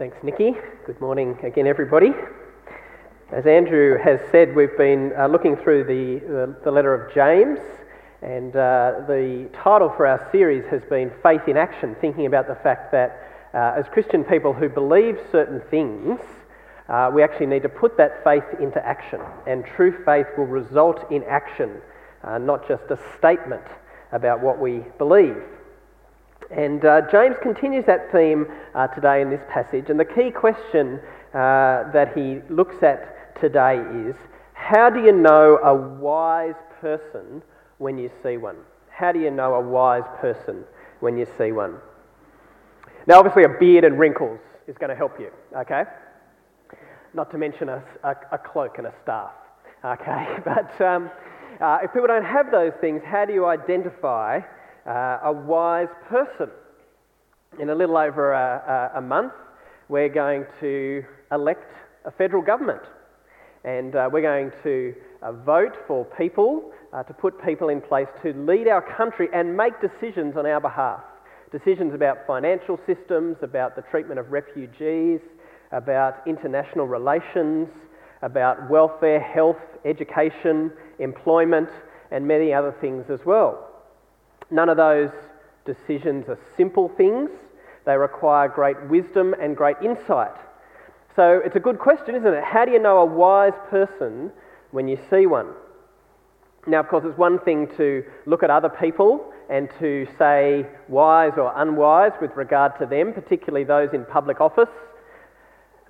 Thanks, Nikki. Good morning again, everybody. As Andrew has said, we've been uh, looking through the, the, the, letter of James, and uh, the title for our series has been Faith in Action, thinking about the fact that uh, as Christian people who believe certain things, uh, we actually need to put that faith into action, and true faith will result in action, uh, not just a statement about what we believe. And uh, James continues that theme uh, today in this passage. And the key question uh, that he looks at today is how do you know a wise person when you see one? How do you know a wise person when you see one? Now, obviously, a beard and wrinkles is going to help you, okay? Not to mention a, a, a cloak and a staff, okay? But um, uh, if people don't have those things, how do you identify? Uh, a wise person. In a little over a, a, a month, we're going to elect a federal government. And uh, we're going to uh, vote for people, uh, to put people in place to lead our country and make decisions on our behalf. Decisions about financial systems, about the treatment of refugees, about international relations, about welfare, health, education, employment, and many other things as well. None of those decisions are simple things, they require great wisdom and great insight. So it's a good question, isn't it? How do you know a wise person when you see one? Now, of course, it's one thing to look at other people and to say wise or unwise with regard to them, particularly those in public office.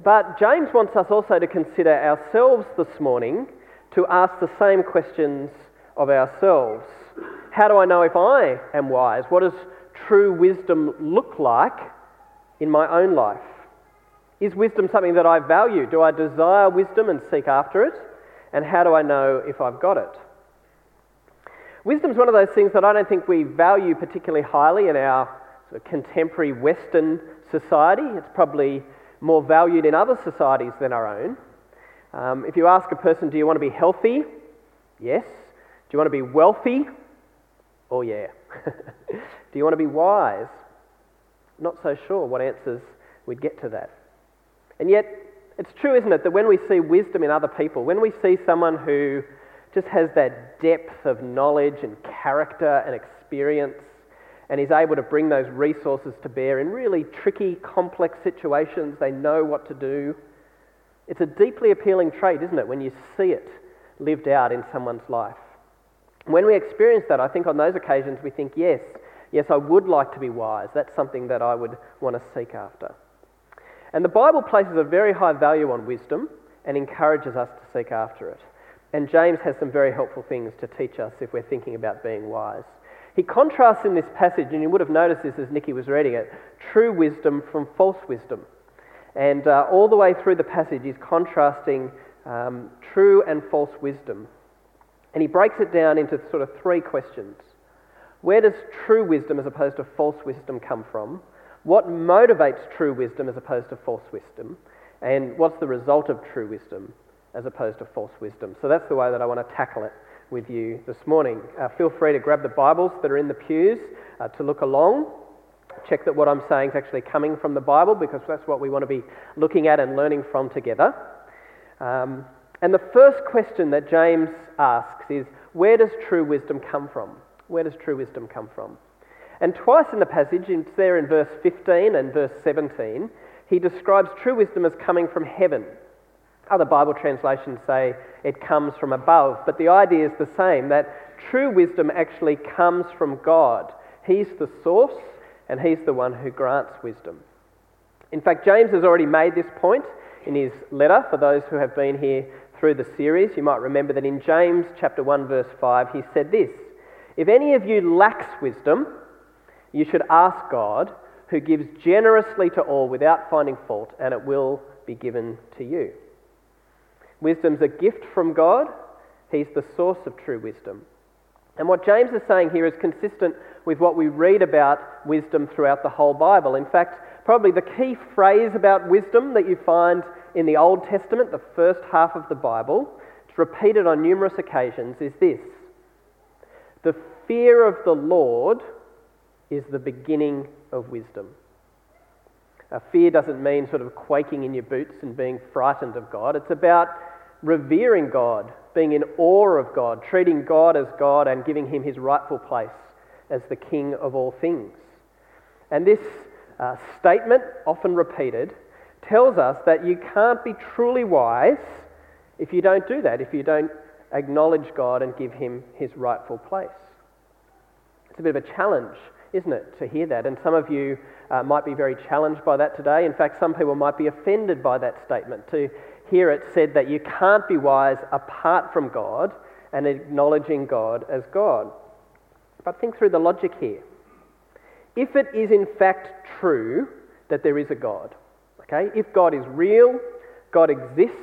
But James wants us also to consider ourselves this morning to ask the same questions of ourselves. How do I know if I am wise? What does true wisdom look like in my own life? Is wisdom something that I value? Do I desire wisdom and seek after it? And how do I know if I've got it? Wisdom is one of those things that I don't think we value particularly highly in our sort of contemporary Western society. It's probably more valued in other societies than our own. Um, if you ask a person, do you want to be healthy? Yes. Do you want to be wealthy? Oh, yeah. Do you want to be wise? Not so sure what answers we'd get to that. And yet, it's true, isn't it, that when we see wisdom in other people, when we see someone who just has that depth of knowledge and character and experience, and is able to bring those resources to bear in really tricky, complex situations, they know what to do. It's a deeply appealing trait, isn't it, when you see it lived out in someone's life. When we experience that, I think on those occasions we think, yes, yes, I would like to be wise. That's something that I would want to seek after. And the Bible places a very high value on wisdom and encourages us to seek after it. And James has some very helpful things to teach us if we're thinking about being wise. He contrasts in this passage, and you would have noticed this as Nikki was reading it, true wisdom from false wisdom. And uh, all the way through the passage, he's contrasting um, true and false wisdom. And he breaks it down into sort of three questions. Where does true wisdom as opposed to false wisdom come from? What motivates true wisdom as opposed to false wisdom? And what's the result of true wisdom as opposed to false wisdom? So that's the way that I want to tackle it with you this morning. Uh, feel free to grab the Bibles that are in the pews uh, to look along. Check that what I'm saying is actually coming from the Bible because that's what we want to be looking at and learning from together. Um, and the first question that James asks is where does true wisdom come from? Where does true wisdom come from? And twice in the passage, it's there in verse 15 and verse 17, he describes true wisdom as coming from heaven. Other Bible translations say it comes from above, but the idea is the same that true wisdom actually comes from God. He's the source and he's the one who grants wisdom. In fact, James has already made this point in his letter for those who have been here through the series, you might remember that in James chapter 1 verse 5 he said this, if any of you lacks wisdom, you should ask God, who gives generously to all without finding fault, and it will be given to you. Wisdom's a gift from God. He's the source of true wisdom. And what James is saying here is consistent with what we read about wisdom throughout the whole Bible. In fact, probably the key phrase about wisdom that you find in the Old Testament, the first half of the Bible, it's repeated on numerous occasions, is this The fear of the Lord is the beginning of wisdom. Uh, fear doesn't mean sort of quaking in your boots and being frightened of God. It's about revering God, being in awe of God, treating God as God and giving him his rightful place as the King of all things. And this uh, statement, often repeated, tells us that you can't be truly wise if you don't do that, if you don't acknowledge God and give him his rightful place. It's a bit of a challenge, isn't it, to hear that? And some of you uh, might be very challenged by that today. In fact, some people might be offended by that statement to hear it said that you can't be wise apart from God and acknowledging God as God. But think through the logic here. If it is in fact true that there is a God, okay, if God is real, God exists,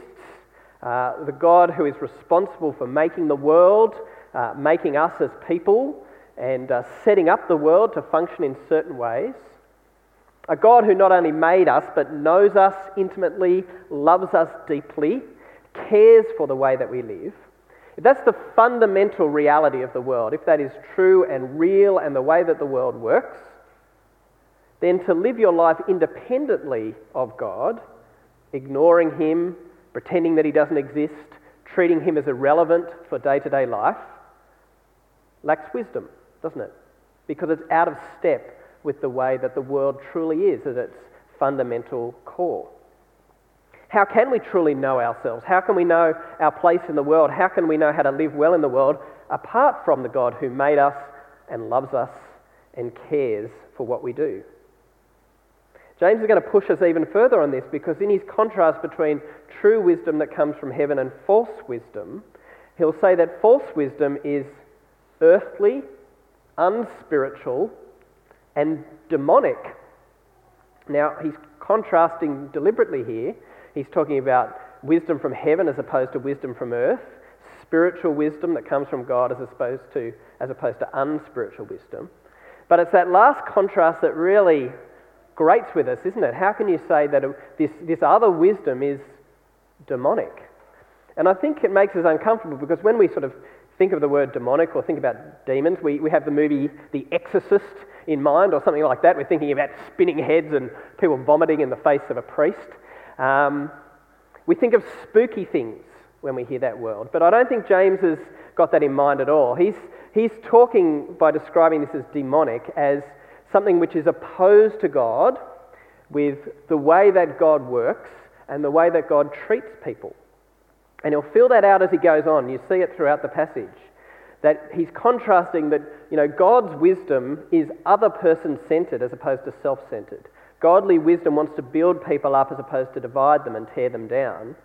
uh, the God who is responsible for making the world, uh, making us as people, and uh, setting up the world to function in certain ways, a God who not only made us, but knows us intimately, loves us deeply, cares for the way that we live. If that's the fundamental reality of the world, if that is true and real and the way that the world works, then to live your life independently of God, ignoring Him, pretending that He doesn't exist, treating Him as irrelevant for day to day life, lacks wisdom, doesn't it? Because it's out of step with the way that the world truly is at its fundamental core. How can we truly know ourselves? How can we know our place in the world? How can we know how to live well in the world apart from the God who made us and loves us and cares for what we do? James is going to push us even further on this because, in his contrast between true wisdom that comes from heaven and false wisdom, he'll say that false wisdom is earthly, unspiritual, and demonic. Now, he's contrasting deliberately here. He's talking about wisdom from heaven as opposed to wisdom from earth, spiritual wisdom that comes from God as opposed to, as opposed to unspiritual wisdom. But it's that last contrast that really grates with us, isn't it? How can you say that this, this other wisdom is demonic? And I think it makes us uncomfortable because when we sort of think of the word demonic or think about demons, we, we have the movie The Exorcist in mind or something like that. We're thinking about spinning heads and people vomiting in the face of a priest. Um, we think of spooky things when we hear that word, but I don't think James has got that in mind at all. He's, he's talking by describing this as demonic as something which is opposed to God with the way that God works and the way that God treats people. And he'll fill that out as he goes on. You see it throughout the passage that he's contrasting that you know God's wisdom is other person centered as opposed to self centered. Godly wisdom wants to build people up as opposed to divide them and tear them down.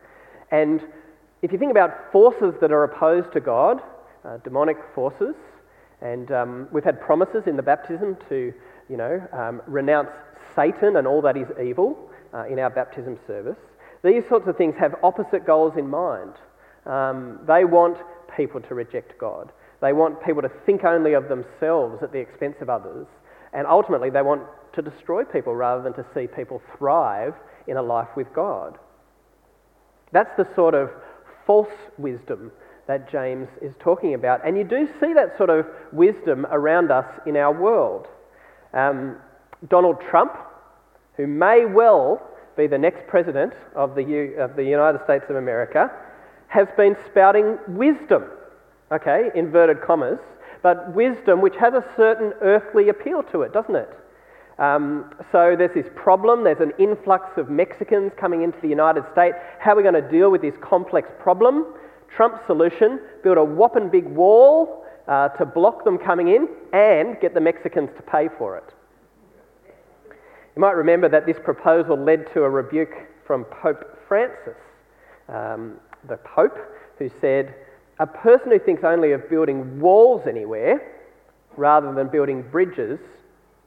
And if you think about forces that are opposed to God, uh, demonic forces, and um, we've had promises in the baptism to you know um, renounce Satan and all that is evil uh, in our baptism service. These sorts of things have opposite goals in mind. Um, they want people to reject God. They want people to think only of themselves at the expense of others. And ultimately, they want to destroy people rather than to see people thrive in a life with God. That's the sort of false wisdom that James is talking about. And you do see that sort of wisdom around us in our world. Um, Donald Trump, who may well be the next president of the, U- of the United States of America, has been spouting wisdom okay, inverted commas, but wisdom which has a certain earthly appeal to it, doesn't it? Um, so there's this problem, there's an influx of Mexicans coming into the United States. How are we going to deal with this complex problem? Trump's solution build a whopping big wall uh, to block them coming in and get the Mexicans to pay for it. You might remember that this proposal led to a rebuke from Pope Francis, um, the Pope, who said, a person who thinks only of building walls anywhere rather than building bridges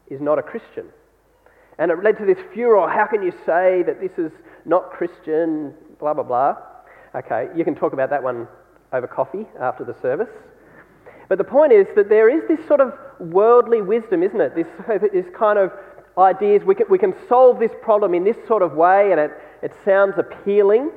is not a Christian. And it led to this furor how can you say that this is not Christian, blah, blah, blah. Okay, you can talk about that one over coffee after the service. But the point is that there is this sort of worldly wisdom, isn't it? This, this kind of ideas, we can, we can solve this problem in this sort of way, and it, it sounds appealing,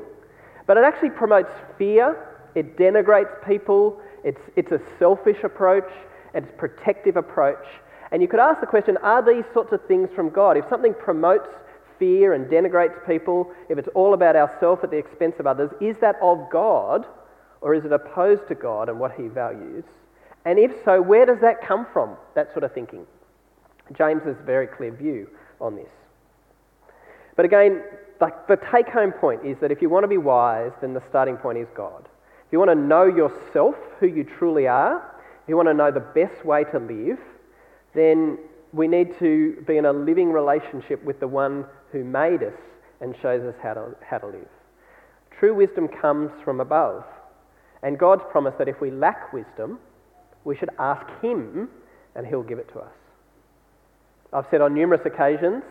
but it actually promotes fear it denigrates people, it's, it's a selfish approach, it's a protective approach. And you could ask the question are these sorts of things from God? If something promotes fear and denigrates people, if it's all about ourselves at the expense of others, is that of God or is it opposed to God and what he values? And if so, where does that come from, that sort of thinking? James has a very clear view on this. But again, like the take home point is that if you want to be wise, then the starting point is God. If you want to know yourself, who you truly are, if you want to know the best way to live, then we need to be in a living relationship with the one who made us and shows us how to, how to live. True wisdom comes from above. And God's promise that if we lack wisdom, we should ask Him and He'll give it to us. I've said on numerous occasions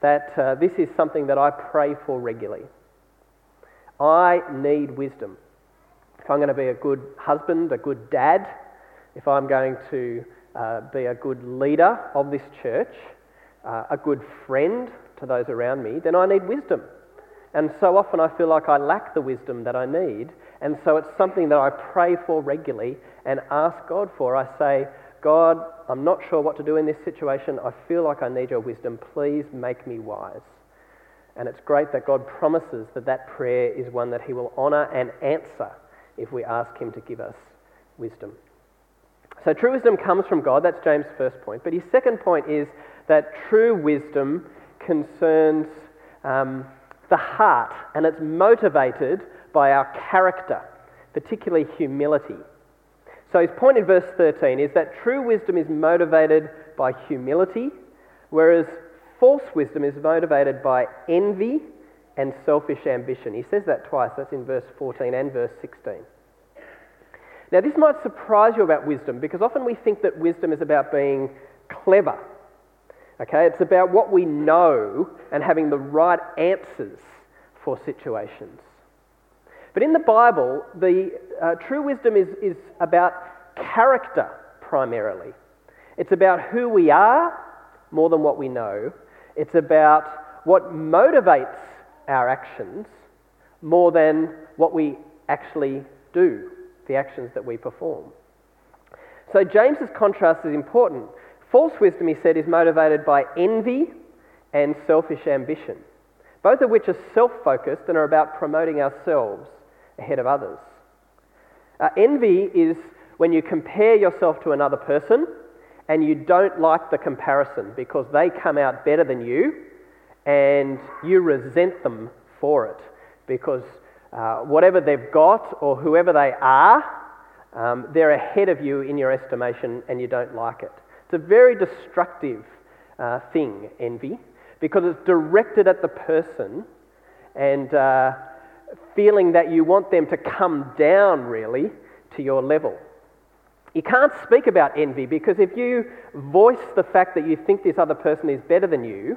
that uh, this is something that I pray for regularly. I need wisdom. If I'm going to be a good husband, a good dad, if I'm going to uh, be a good leader of this church, uh, a good friend to those around me, then I need wisdom. And so often I feel like I lack the wisdom that I need. And so it's something that I pray for regularly and ask God for. I say, God, I'm not sure what to do in this situation. I feel like I need your wisdom. Please make me wise. And it's great that God promises that that prayer is one that He will honour and answer if we ask Him to give us wisdom. So true wisdom comes from God. That's James' first point. But his second point is that true wisdom concerns um, the heart and it's motivated by our character, particularly humility. So his point in verse 13 is that true wisdom is motivated by humility, whereas false wisdom is motivated by envy and selfish ambition. He says that twice. That's in verse 14 and verse 16. Now, this might surprise you about wisdom because often we think that wisdom is about being clever. Okay, it's about what we know and having the right answers for situations. But in the Bible, the uh, true wisdom is, is about character primarily. It's about who we are more than what we know. It's about what motivates our actions more than what we actually do, the actions that we perform. So James's contrast is important. False wisdom, he said, is motivated by envy and selfish ambition, both of which are self focused and are about promoting ourselves ahead of others. Uh, envy is when you compare yourself to another person and you don't like the comparison because they come out better than you and you resent them for it because uh, whatever they've got or whoever they are, um, they're ahead of you in your estimation and you don't like it. It's a very destructive uh, thing, envy, because it's directed at the person and uh, feeling that you want them to come down really to your level. You can't speak about envy because if you voice the fact that you think this other person is better than you,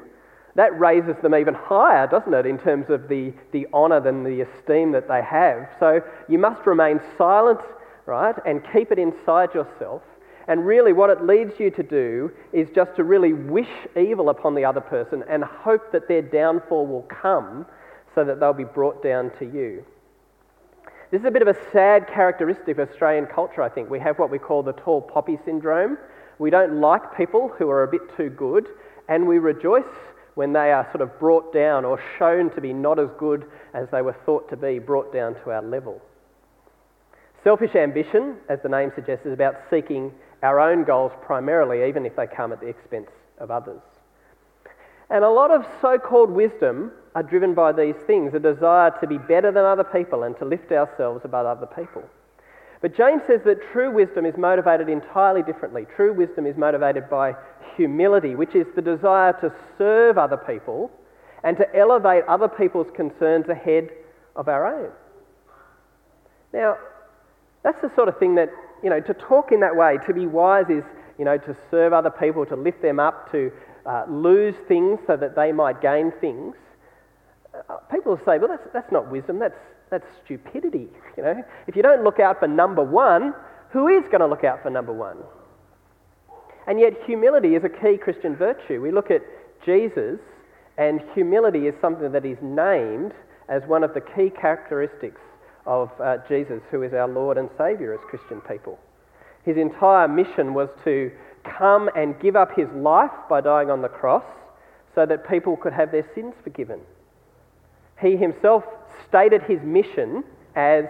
that raises them even higher, doesn't it, in terms of the, the honour and the esteem that they have. So you must remain silent, right, and keep it inside yourself. And really, what it leads you to do is just to really wish evil upon the other person and hope that their downfall will come so that they'll be brought down to you. This is a bit of a sad characteristic of Australian culture, I think. We have what we call the tall poppy syndrome. We don't like people who are a bit too good, and we rejoice when they are sort of brought down or shown to be not as good as they were thought to be, brought down to our level. Selfish ambition, as the name suggests, is about seeking our own goals primarily, even if they come at the expense of others. And a lot of so called wisdom are driven by these things a desire to be better than other people and to lift ourselves above other people. But James says that true wisdom is motivated entirely differently. True wisdom is motivated by humility, which is the desire to serve other people and to elevate other people's concerns ahead of our own. Now, that's the sort of thing that, you know, to talk in that way, to be wise is, you know, to serve other people, to lift them up, to uh, lose things so that they might gain things. People say, well, that's, that's not wisdom, that's, that's stupidity. You know? If you don't look out for number one, who is going to look out for number one? And yet, humility is a key Christian virtue. We look at Jesus, and humility is something that is named as one of the key characteristics of uh, Jesus, who is our Lord and Saviour as Christian people. His entire mission was to come and give up his life by dying on the cross so that people could have their sins forgiven. He himself stated his mission as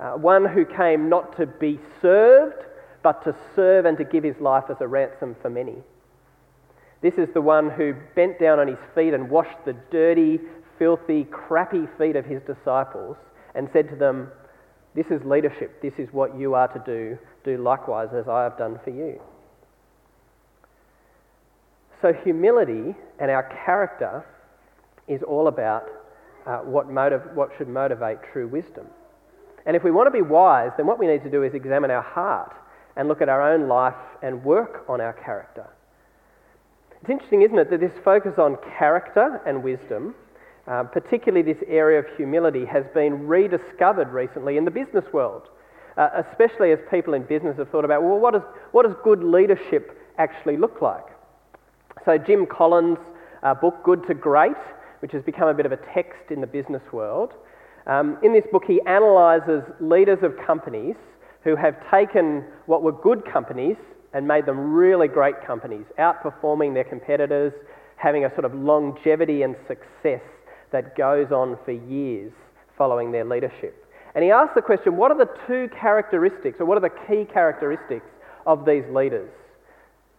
uh, one who came not to be served, but to serve and to give his life as a ransom for many. This is the one who bent down on his feet and washed the dirty, filthy, crappy feet of his disciples and said to them, This is leadership. This is what you are to do. Do likewise as I have done for you. So, humility and our character is all about uh, what, what should motivate true wisdom. And if we want to be wise, then what we need to do is examine our heart and look at our own life and work on our character. It's interesting, isn't it, that this focus on character and wisdom, uh, particularly this area of humility, has been rediscovered recently in the business world, uh, especially as people in business have thought about, well, what does, what does good leadership actually look like? So, Jim Collins' uh, book, Good to Great, which has become a bit of a text in the business world, um, in this book, he analyses leaders of companies who have taken what were good companies and made them really great companies, outperforming their competitors, having a sort of longevity and success that goes on for years following their leadership. And he asks the question what are the two characteristics, or what are the key characteristics of these leaders?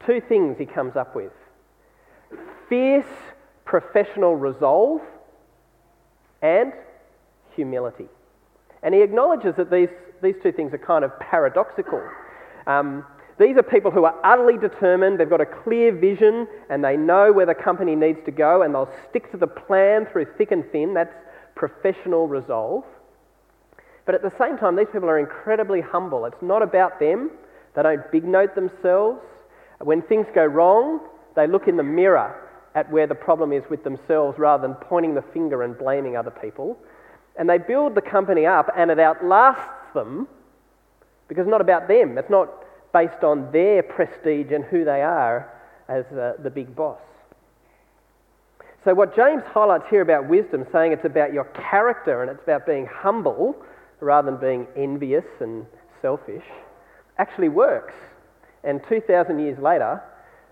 Two things he comes up with fierce professional resolve and humility. And he acknowledges that these, these two things are kind of paradoxical. Um, these are people who are utterly determined, they've got a clear vision, and they know where the company needs to go, and they'll stick to the plan through thick and thin. That's professional resolve. But at the same time, these people are incredibly humble. It's not about them, they don't big note themselves. When things go wrong, they look in the mirror at where the problem is with themselves rather than pointing the finger and blaming other people. And they build the company up and it outlasts them because it's not about them. It's not based on their prestige and who they are as uh, the big boss. So, what James highlights here about wisdom, saying it's about your character and it's about being humble rather than being envious and selfish, actually works. And 2,000 years later,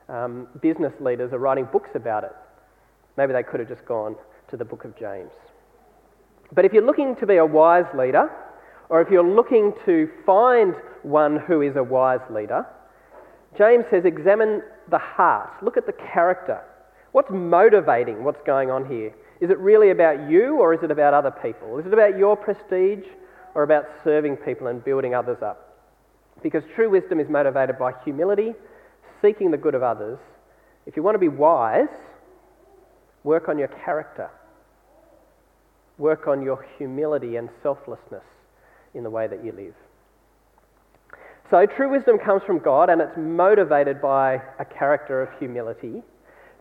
um, business leaders are writing books about it. Maybe they could have just gone to the book of James. But if you're looking to be a wise leader, or if you're looking to find one who is a wise leader, James says examine the heart, look at the character. What's motivating what's going on here? Is it really about you or is it about other people? Is it about your prestige or about serving people and building others up? Because true wisdom is motivated by humility, seeking the good of others. If you want to be wise, work on your character. Work on your humility and selflessness in the way that you live. So, true wisdom comes from God and it's motivated by a character of humility.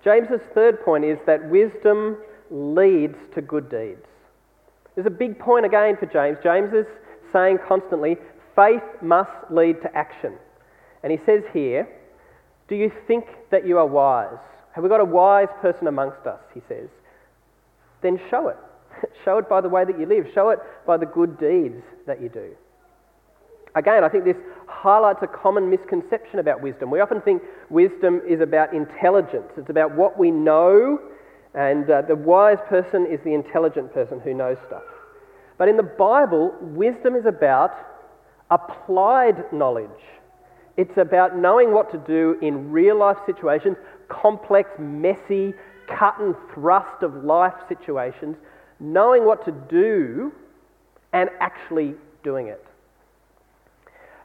James's third point is that wisdom leads to good deeds. There's a big point again for James. James is saying constantly, faith must lead to action. And he says here, Do you think that you are wise? Have we got a wise person amongst us? He says. Then show it. Show it by the way that you live. Show it by the good deeds that you do. Again, I think this highlights a common misconception about wisdom. We often think wisdom is about intelligence, it's about what we know, and uh, the wise person is the intelligent person who knows stuff. But in the Bible, wisdom is about applied knowledge. It's about knowing what to do in real life situations, complex, messy, cut and thrust of life situations, knowing what to do and actually doing it.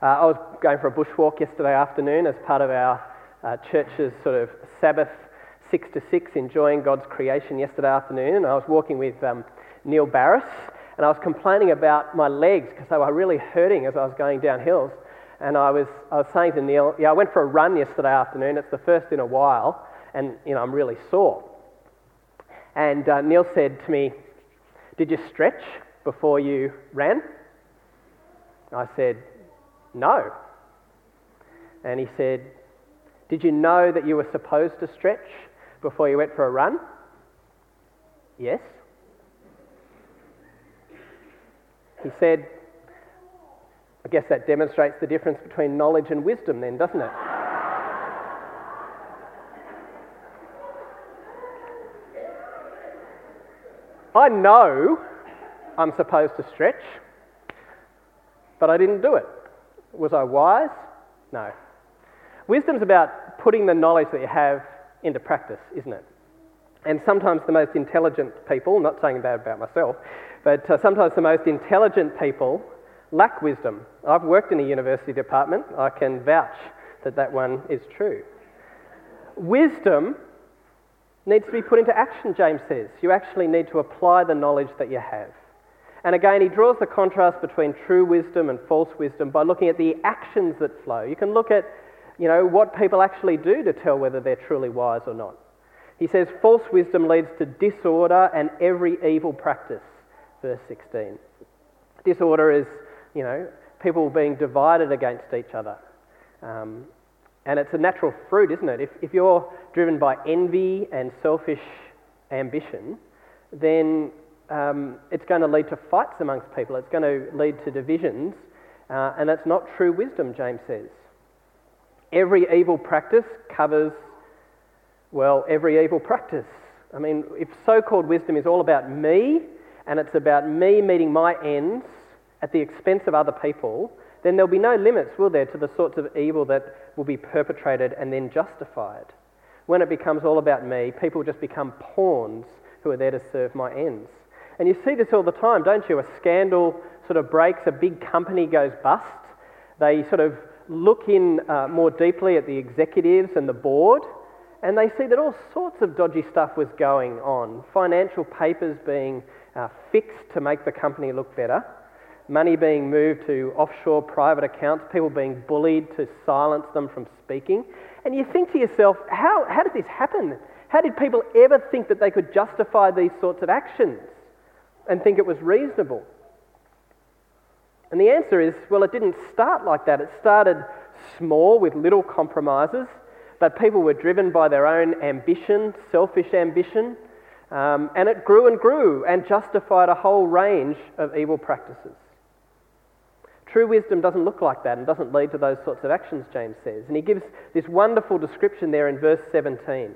Uh, I was going for a bushwalk yesterday afternoon as part of our uh, church's sort of Sabbath six to six, enjoying God's creation yesterday afternoon, and I was walking with um, Neil Barris, and I was complaining about my legs because they were really hurting as I was going down hills. And I was, I was saying to Neil, yeah, I went for a run yesterday afternoon. It's the first in a while, and you know I'm really sore. And uh, Neil said to me, did you stretch before you ran? I said, No. And he said, Did you know that you were supposed to stretch before you went for a run? Yes. He said, I guess that demonstrates the difference between knowledge and wisdom, then, doesn't it? I know I'm supposed to stretch, but I didn't do it. Was I wise? No. Wisdom's about putting the knowledge that you have into practice, isn't it? And sometimes the most intelligent people, not saying that about myself, but uh, sometimes the most intelligent people lack wisdom. I've worked in a university department, I can vouch that that one is true. Wisdom needs to be put into action, James says. You actually need to apply the knowledge that you have. And again, he draws the contrast between true wisdom and false wisdom by looking at the actions that flow. You can look at, you know, what people actually do to tell whether they're truly wise or not. He says false wisdom leads to disorder and every evil practice, verse 16. Disorder is, you know, people being divided against each other. Um, and it's a natural fruit, isn't it? If, if you're driven by envy and selfish ambition, then um, it's going to lead to fights amongst people. It's going to lead to divisions. Uh, and that's not true wisdom, James says. Every evil practice covers, well, every evil practice. I mean, if so called wisdom is all about me and it's about me meeting my ends at the expense of other people, then there'll be no limits, will there, to the sorts of evil that will be perpetrated and then justified. When it becomes all about me, people just become pawns who are there to serve my ends. And you see this all the time, don't you? A scandal sort of breaks, a big company goes bust. They sort of look in uh, more deeply at the executives and the board, and they see that all sorts of dodgy stuff was going on. Financial papers being uh, fixed to make the company look better money being moved to offshore private accounts, people being bullied to silence them from speaking. And you think to yourself, how, how did this happen? How did people ever think that they could justify these sorts of actions and think it was reasonable? And the answer is, well, it didn't start like that. It started small with little compromises, but people were driven by their own ambition, selfish ambition, um, and it grew and grew and justified a whole range of evil practices. True wisdom doesn't look like that and doesn't lead to those sorts of actions, James says. And he gives this wonderful description there in verse 17.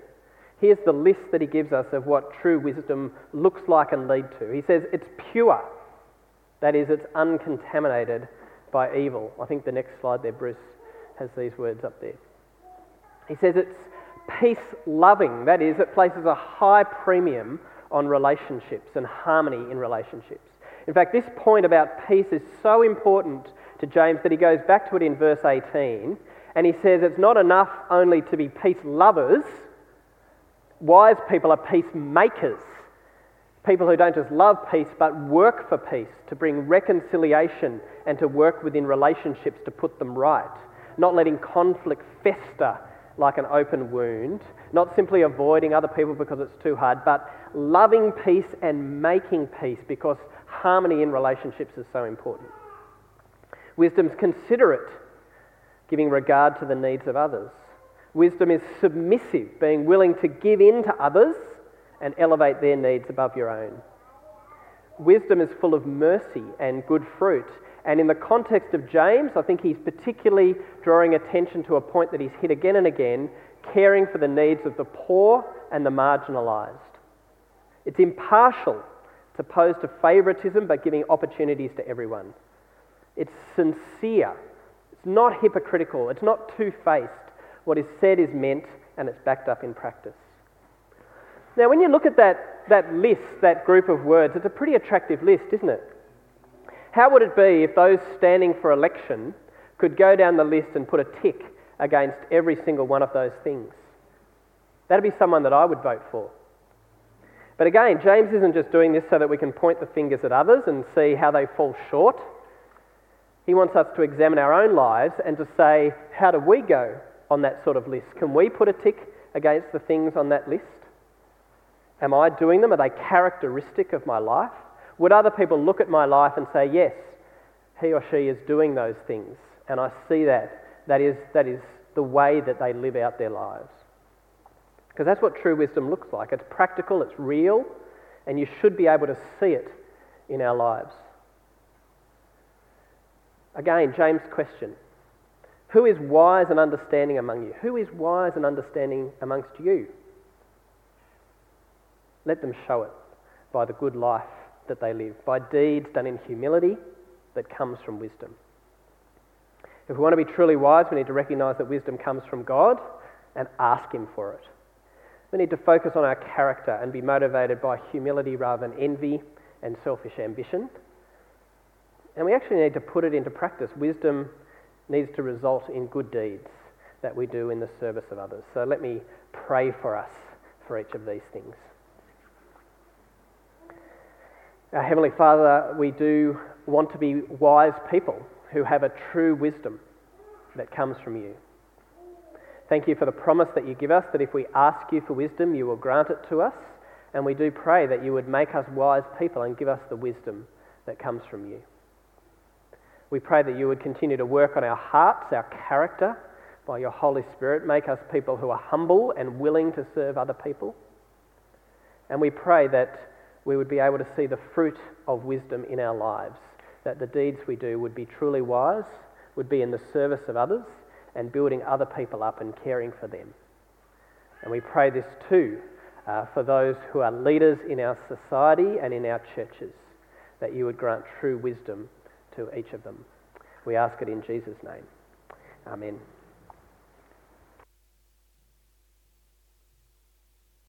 Here's the list that he gives us of what true wisdom looks like and lead to. He says it's pure, that is, it's uncontaminated by evil. I think the next slide there, Bruce, has these words up there. He says it's peace loving, that is, it places a high premium on relationships and harmony in relationships. In fact, this point about peace is so important to James that he goes back to it in verse 18 and he says it's not enough only to be peace lovers. Wise people are peacemakers. People who don't just love peace but work for peace, to bring reconciliation and to work within relationships to put them right. Not letting conflict fester like an open wound, not simply avoiding other people because it's too hard, but loving peace and making peace because harmony in relationships is so important. Wisdom's considerate, giving regard to the needs of others. Wisdom is submissive, being willing to give in to others and elevate their needs above your own. Wisdom is full of mercy and good fruit. And in the context of James, I think he's particularly drawing attention to a point that he's hit again and again caring for the needs of the poor and the marginalised. It's impartial it's opposed to favouritism, but giving opportunities to everyone. It's sincere. It's not hypocritical. It's not two faced. What is said is meant, and it's backed up in practice. Now, when you look at that, that list, that group of words, it's a pretty attractive list, isn't it? How would it be if those standing for election could go down the list and put a tick against every single one of those things? That'd be someone that I would vote for. But again, James isn't just doing this so that we can point the fingers at others and see how they fall short. He wants us to examine our own lives and to say, how do we go on that sort of list? Can we put a tick against the things on that list? Am I doing them? Are they characteristic of my life? Would other people look at my life and say, yes, he or she is doing those things, and I see that. That is, that is the way that they live out their lives. Because that's what true wisdom looks like. It's practical, it's real, and you should be able to see it in our lives. Again, James' question Who is wise and understanding among you? Who is wise and understanding amongst you? Let them show it. by the good life that they live, by deeds done in humility that comes from wisdom. If we want to be truly wise, we need to recognize that wisdom comes from God and ask Him for it. We need to focus on our character and be motivated by humility rather than envy and selfish ambition. And we actually need to put it into practice. Wisdom needs to result in good deeds that we do in the service of others. So let me pray for us for each of these things. Our Heavenly Father, we do want to be wise people who have a true wisdom that comes from you. Thank you for the promise that you give us that if we ask you for wisdom, you will grant it to us. And we do pray that you would make us wise people and give us the wisdom that comes from you. We pray that you would continue to work on our hearts, our character, by your Holy Spirit. Make us people who are humble and willing to serve other people. And we pray that we would be able to see the fruit of wisdom in our lives, that the deeds we do would be truly wise, would be in the service of others, and building other people up and caring for them. And we pray this too uh, for those who are leaders in our society and in our churches, that you would grant true wisdom to each of them. We ask it in Jesus' name. Amen.